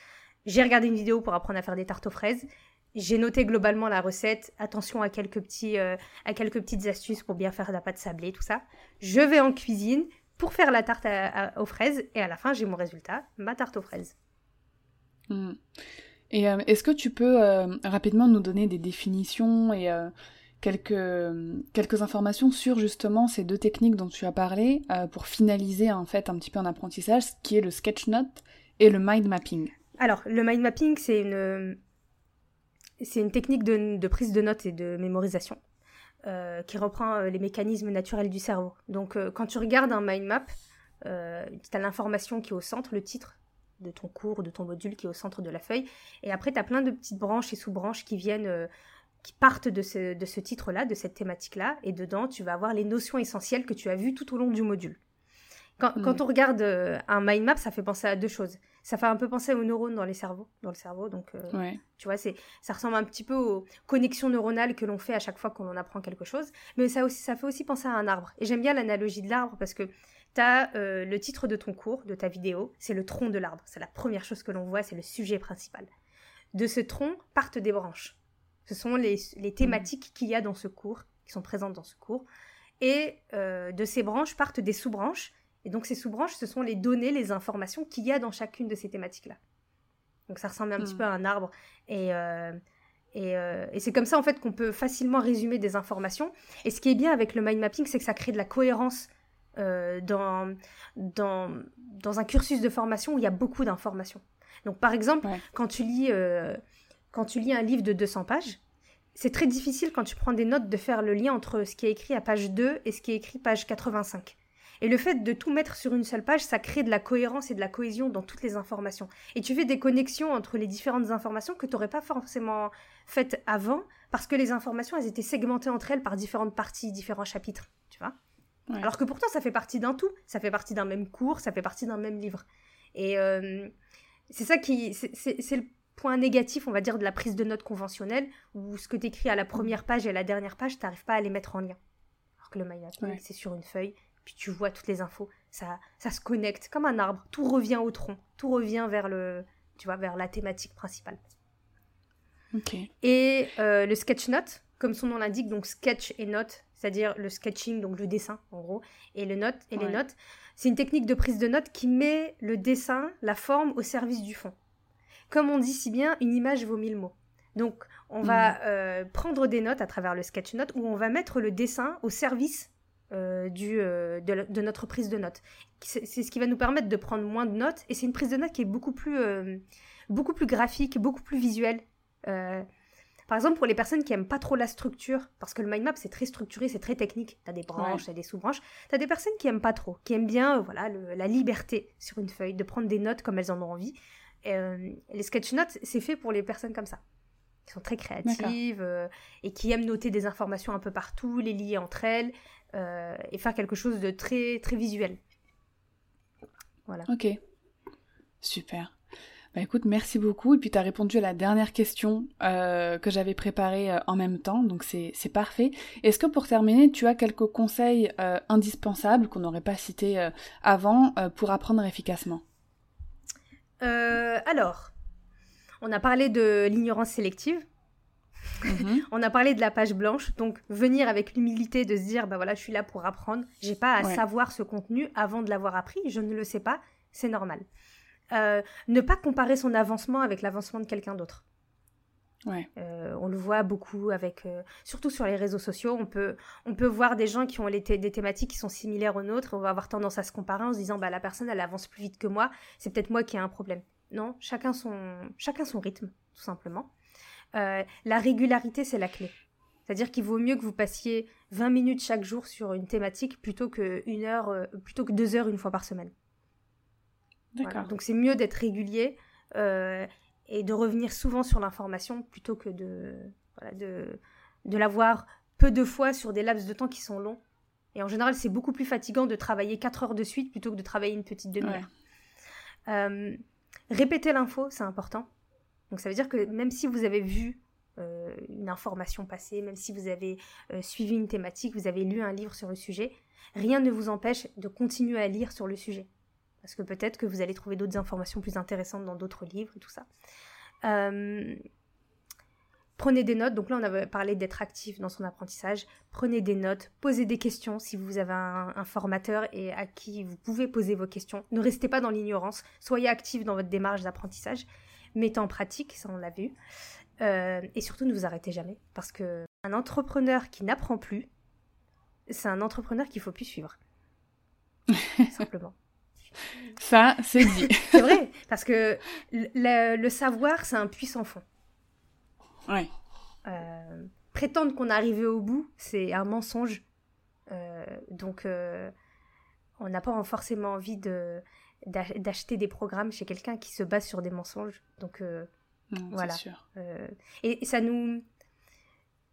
B: J'ai regardé une vidéo pour apprendre à faire des tartes aux fraises. J'ai noté globalement la recette. Attention à quelques, petits, euh, à quelques petites astuces pour bien faire la pâte sablée, tout ça. Je vais en cuisine pour faire la tarte aux fraises et à la fin, j'ai mon résultat, ma tarte aux fraises.
A: Hmm. Et euh, est-ce que tu peux euh, rapidement nous donner des définitions et quelques, quelques informations sur justement ces deux techniques dont tu as parlé pour finaliser en fait un petit peu un apprentissage, qui est le sketch note et le mind mapping?
B: Alors, le mind mapping, c'est une, c'est une technique de, prise de notes et de mémorisation euh, qui reprend euh, les mécanismes naturels du cerveau. Donc euh, quand tu regardes un mind map, tu as l'information qui est au centre, le titre de ton cours, de ton module qui est au centre de la feuille. Et après, tu as plein de petites branches et sous-branches qui viennent, qui partent de ce, de ce titre-là, de cette thématique-là. Et dedans, tu vas avoir les notions essentielles que tu as vues tout au long du module. Quand, quand on regarde un mind map, ça fait penser à deux choses ça fait un peu penser aux neurones dans les cerveaux, dans le cerveau. Donc, euh, tu vois, c'est, ça ressemble un petit peu aux connexions neuronales que l'on fait à chaque fois qu'on apprend quelque chose. Mais ça, aussi, ça fait aussi penser à un arbre. Et j'aime bien l'analogie de l'arbre parce que tu as euh, le titre de ton cours, de ta vidéo, c'est le tronc de l'arbre. C'est la première chose que l'on voit, c'est le sujet principal. De ce tronc partent des branches. Ce sont les, les thématiques qu'il y a dans ce cours, qui sont présentes dans ce cours. Et de ces branches partent des sous-branches. Et donc ces sous-branches, ce sont les données, les informations qu'il y a dans chacune de ces thématiques-là. Donc ça ressemble un petit hmm. peu à un arbre. Et, et, et c'est comme ça en fait qu'on peut facilement résumer des informations. Et ce qui est bien avec le mind mapping, c'est que ça crée de la cohérence euh, dans, dans, dans, un cursus de formation où il y a beaucoup d'informations. Donc, par exemple, quand, tu lis, euh, quand tu lis un livre de 200 pages, c'est très difficile quand tu prends des notes de faire le lien entre ce qui est écrit à page 2 et ce qui est écrit page 85. Et le fait de tout mettre sur une seule page, ça crée de la cohérence et de la cohésion dans toutes les informations. Et tu fais des connexions entre les différentes informations que tu n'aurais pas forcément faites avant, parce que les informations, elles étaient segmentées entre elles par différentes parties, différents chapitres. Tu vois? Alors que pourtant, ça fait partie d'un tout. Ça fait partie d'un même cours, ça fait partie d'un même livre. Et euh, c'est ça qui. C'est le point négatif, on va dire, de la prise de notes conventionnelle, où ce que tu écris à la première page et à la dernière page, tu n'arrives pas à les mettre en lien. Alors que le mind c'est sur une feuille, puis tu vois toutes les infos. Ça, ça se connecte comme un arbre. Tout revient au tronc. Tout revient vers, le, tu vois, vers la thématique principale. Et euh, le sketch note, comme son nom l'indique, donc sketch et note, c'est-à-dire le sketching, donc le dessin en gros, et le note et les notes. C'est une technique de prise de notes qui met le dessin, la forme au service du fond. Comme on dit si bien, une image vaut mille mots. Donc on va mm. euh, prendre des notes à travers le sketch note où on va mettre le dessin au service euh, du, euh, de, notre prise de notes. C'est ce qui va nous permettre de prendre moins de notes et c'est une prise de notes qui est beaucoup plus, beaucoup plus graphique, beaucoup plus visuelle. Par exemple, pour les personnes qui aiment pas trop la structure, parce que le mind map c'est très structuré, c'est très technique, tu as des branches, tu as des sous-branches, tu as des personnes qui aiment pas trop, qui aiment bien euh, voilà la liberté sur une feuille, de prendre des notes comme elles en ont envie. Euh, les sketch notes, c'est fait pour les personnes comme ça, qui sont très créatives euh, et qui aiment noter des informations un peu partout, les lier entre elles et faire quelque chose de très très visuel.
A: Voilà. Ok. Super. Bah écoute, merci beaucoup. Et puis tu as répondu à la dernière question euh, que j'avais préparée euh, en même temps, donc c'est parfait. Est-ce que pour terminer, tu as quelques conseils euh, indispensables qu'on n'aurait pas cités avant pour apprendre efficacement?
B: Alors, on a parlé de l'ignorance sélective. Mhm. on a parlé de la page blanche, donc venir avec l'humilité de se dire, bah voilà, je suis là pour apprendre, j'ai pas à savoir ce contenu avant de l'avoir appris, je ne le sais pas, c'est normal. Euh, ne pas comparer son avancement avec l'avancement de quelqu'un d'autre. Ouais. Euh, on le voit beaucoup avec, euh, surtout sur les réseaux sociaux, on peut, on peut voir des gens qui ont des thématiques qui sont similaires aux nôtres. On va avoir tendance à se comparer en se disant, bah la personne elle avance plus vite que moi, c'est peut-être moi qui ai un problème. Non, chacun son, chacun son rythme, tout simplement. La régularité, c'est la clé. C'est-à-dire qu'il vaut mieux que vous passiez 20 minutes chaque jour sur une thématique plutôt que une heure, plutôt que deux heures une fois par semaine. Donc c'est mieux d'être régulier euh, et de revenir souvent sur l'information plutôt que de, voilà, de, de l'avoir peu de fois sur des laps de temps qui sont longs. Et en général, c'est beaucoup plus fatigant de travailler 4 heures de suite plutôt que de travailler une petite demi-heure. Euh, répéter l'info, c'est important. Donc ça veut dire que même si vous avez vu euh, une information passer, même si vous avez suivi une thématique, vous avez lu un livre sur le sujet, rien ne vous empêche de continuer à lire sur le sujet parce que peut-être que vous allez trouver d'autres informations plus intéressantes dans d'autres livres et tout ça. Euh, prenez des notes, donc là on avait parlé d'être actif dans son apprentissage. Prenez des notes, posez des questions si vous avez un, formateur et à qui vous pouvez poser vos questions. Ne restez pas dans l'ignorance, soyez actif dans votre démarche d'apprentissage, mettez en pratique, ça on l'a vu. Euh, et surtout ne vous arrêtez jamais, parce que un entrepreneur qui n'apprend plus, c'est un entrepreneur qu'il faut plus suivre. Simplement.
A: Ça, c'est dit.
B: c'est vrai, parce que le, savoir, c'est un puissant fond.
A: Ouais.
B: Euh, prétendre qu'on est arrivé au bout, c'est un mensonge. Euh, donc, euh, on n'a pas forcément envie de d'acheter des programmes chez quelqu'un qui se base sur des mensonges. Donc, voilà. Sûr. Et, et, ça nous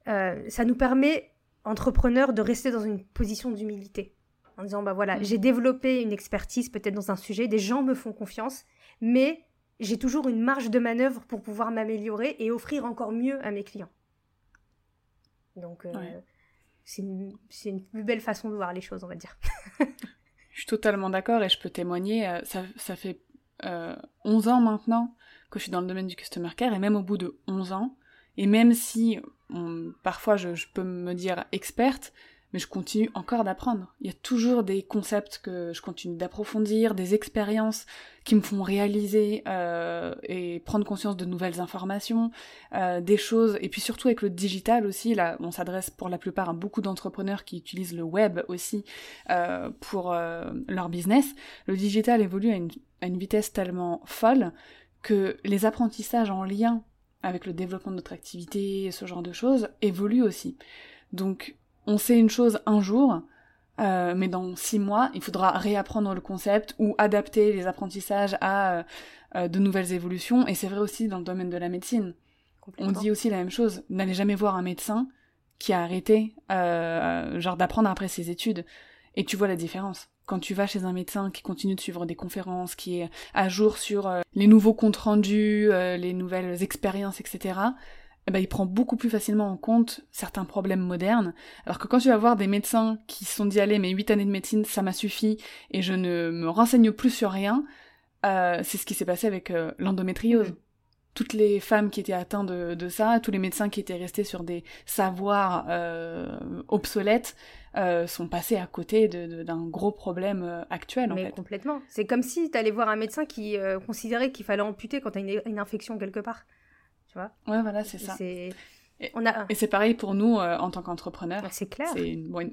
B: ça nous permet entrepreneurs de rester dans une position d'humilité en disant bah voilà, mm. j'ai développé une expertise peut-être dans un sujet, des gens me font confiance, mais j'ai toujours une marge de manœuvre pour pouvoir m'améliorer et offrir encore mieux à mes clients. Donc euh, c'est une, plus belle façon de voir les choses, on va dire.
A: suis totalement d'accord et je peux témoigner, euh, ça, ça fait 11 euh, ans maintenant que je suis dans le domaine du customer care et même au bout de 11 ans, et même si parfois je, peux me dire experte, mais je continue encore d'apprendre. Il y a toujours des concepts que je continue d'approfondir, des expériences qui me font réaliser euh, et prendre conscience de nouvelles informations, euh, des choses, et puis surtout avec le digital aussi, là on s'adresse pour la plupart à beaucoup d'entrepreneurs qui utilisent le web aussi euh, pour leur business. Le digital évolue à une, vitesse tellement folle que les apprentissages en lien avec le développement de notre activité, ce genre de choses, évoluent aussi. Donc on sait une chose un jour, euh, mais dans six mois, il faudra réapprendre le concept ou adapter les apprentissages à euh, euh, de nouvelles évolutions. Et c'est vrai aussi dans le domaine de la médecine. On dit aussi la même chose. N'allez jamais voir un médecin qui a arrêté, genre d'apprendre après ses études, et tu vois la différence. Quand tu vas chez un médecin qui continue de suivre des conférences, qui est à jour sur les nouveaux comptes rendus, les nouvelles expériences, etc., eh ben, il prend beaucoup plus facilement en compte certains problèmes modernes. Alors que quand tu vas voir des médecins qui sont dit allez, mes 8 années de médecine, ça m'a suffi et je ne me renseigne plus sur rien, euh, c'est ce qui s'est passé avec euh, l'endométriose. Toutes les femmes qui étaient atteintes de, ça, tous les médecins qui étaient restés sur des savoirs euh, obsolètes, sont passés à côté d'un gros problème actuel.
B: Mais complètement. C'est comme si tu allais voir un médecin qui considérait qu'il fallait amputer quand tu as une, une infection quelque part. Tu vois
A: Ouais, voilà, c'est ça. Et, On a... et c'est pareil pour nous euh, en tant qu'entrepreneurs.
B: c'est clair.
A: C'est une,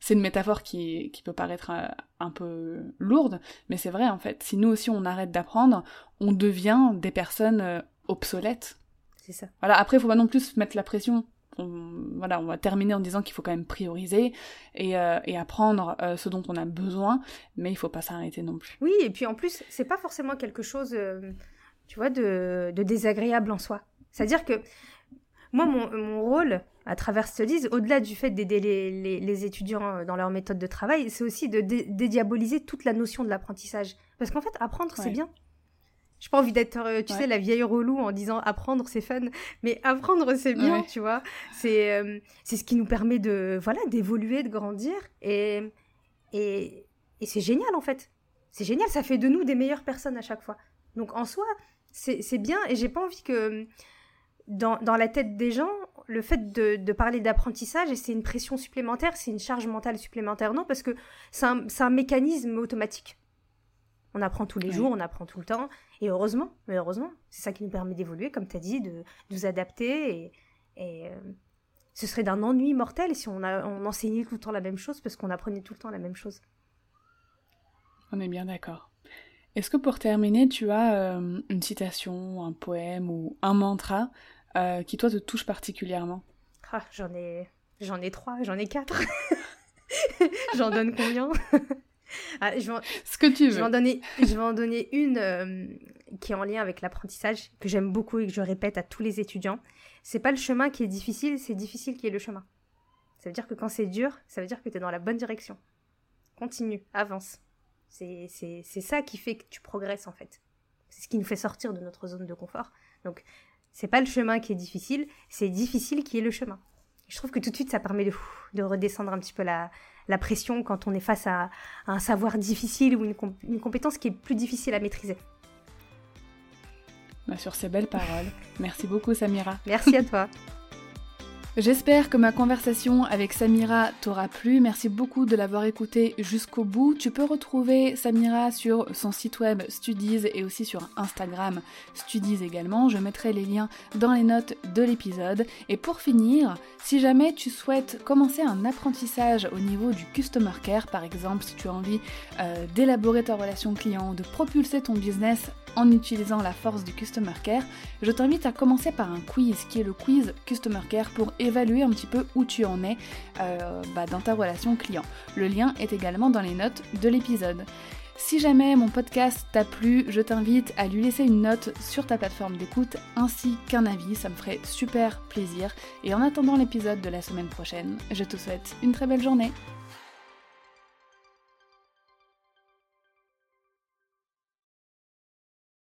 A: c'est une métaphore qui, qui peut paraître euh, un, peu lourde, mais c'est vrai en fait. Si nous aussi on arrête d'apprendre, on devient des personnes euh, obsolètes.
B: C'est ça.
A: Voilà, après il faut pas non plus mettre la pression. On, voilà, on va terminer en disant qu'il faut quand même prioriser et, et apprendre ce dont on a besoin, mais il faut pas s'arrêter non plus.
B: Oui, et puis en plus, c'est pas forcément quelque chose, tu vois, de, de désagréable en soi. C'est-à-dire que moi, mon, rôle à travers Studies, au-delà du fait d'aider les, étudiants euh, dans leur méthode de travail, c'est aussi de dédiaboliser toute la notion de l'apprentissage. Parce qu'en fait, apprendre, c'est bien. Je n'ai pas envie d'être, euh, tu sais, la vieille relou en disant apprendre, c'est fun. Mais apprendre, c'est bien, tu vois. C'est euh, c'est ce qui nous permet de voilà d'évoluer, de grandir. Et, et, et c'est génial, en fait. C'est génial, ça fait de nous des meilleures personnes à chaque fois. Donc en soi, c'est bien. Et j'ai pas envie que dans, dans, la tête des gens, le fait de, de parler d'apprentissage, c'est une pression supplémentaire, c'est une charge mentale supplémentaire, non, parce que c'est un, un, mécanisme automatique. On apprend tous les jours, on apprend tout le temps, et heureusement, mais heureusement, c'est ça qui nous permet d'évoluer, comme tu as dit, de, de, nous adapter, et, et euh, ce serait d'un ennui mortel si on, a, on enseignait tout le temps la même chose, parce qu'on apprenait tout le temps la même chose.
A: On est bien d'accord. Est-ce que pour terminer, tu as euh, une citation, un poème ou un mantra euh, qui toi te touche particulièrement
B: ah, J'en ai, j'en ai trois, j'en ai quatre. j'en donne combien?
A: Ah, je vais Ce que tu veux.
B: Je vais en donner, je vais en donner une euh, qui est en lien avec l'apprentissage, que j'aime beaucoup et que je répète à tous les étudiants. C'est pas le chemin qui est difficile, c'est difficile qui est le chemin. Ça veut dire que quand c'est dur, ça veut dire que tu es dans la bonne direction. Continue, avance. C'est ça qui fait que tu progresses en fait. C'est ce qui nous fait sortir de notre zone de confort. Donc c'est pas le chemin qui est difficile, c'est difficile qui est le chemin. je trouve que tout de suite, ça permet de, de redescendre un petit peu la, la, pression quand on est face à, un savoir difficile ou une, une, compétence qui est plus difficile à maîtriser.
A: Bah, sur ces belles paroles, merci beaucoup Samira.
B: Merci à toi.
A: J'espère que ma conversation avec Samira t'aura plu. Merci beaucoup de l'avoir écoutée jusqu'au bout. Tu peux retrouver Samira sur son site web Studies et aussi sur Instagram Studies également. Je mettrai les liens dans les notes de l'épisode. Et pour finir, si jamais tu souhaites commencer un apprentissage au niveau du Customer Care, par exemple, si tu as envie euh, d'élaborer ta relation client, de propulser ton business en utilisant la force du Customer Care, je t'invite à commencer par un quiz qui est le quiz Customer Care pour évaluer un petit peu où tu en es euh, bah, dans ta relation client. Le lien est également dans les notes de l'épisode. Si jamais mon podcast t'a plu, je t'invite à lui laisser une note sur ta plateforme d'écoute ainsi qu'un avis, ça me ferait super plaisir. Et en attendant l'épisode de la semaine prochaine, je te souhaite une très belle journée.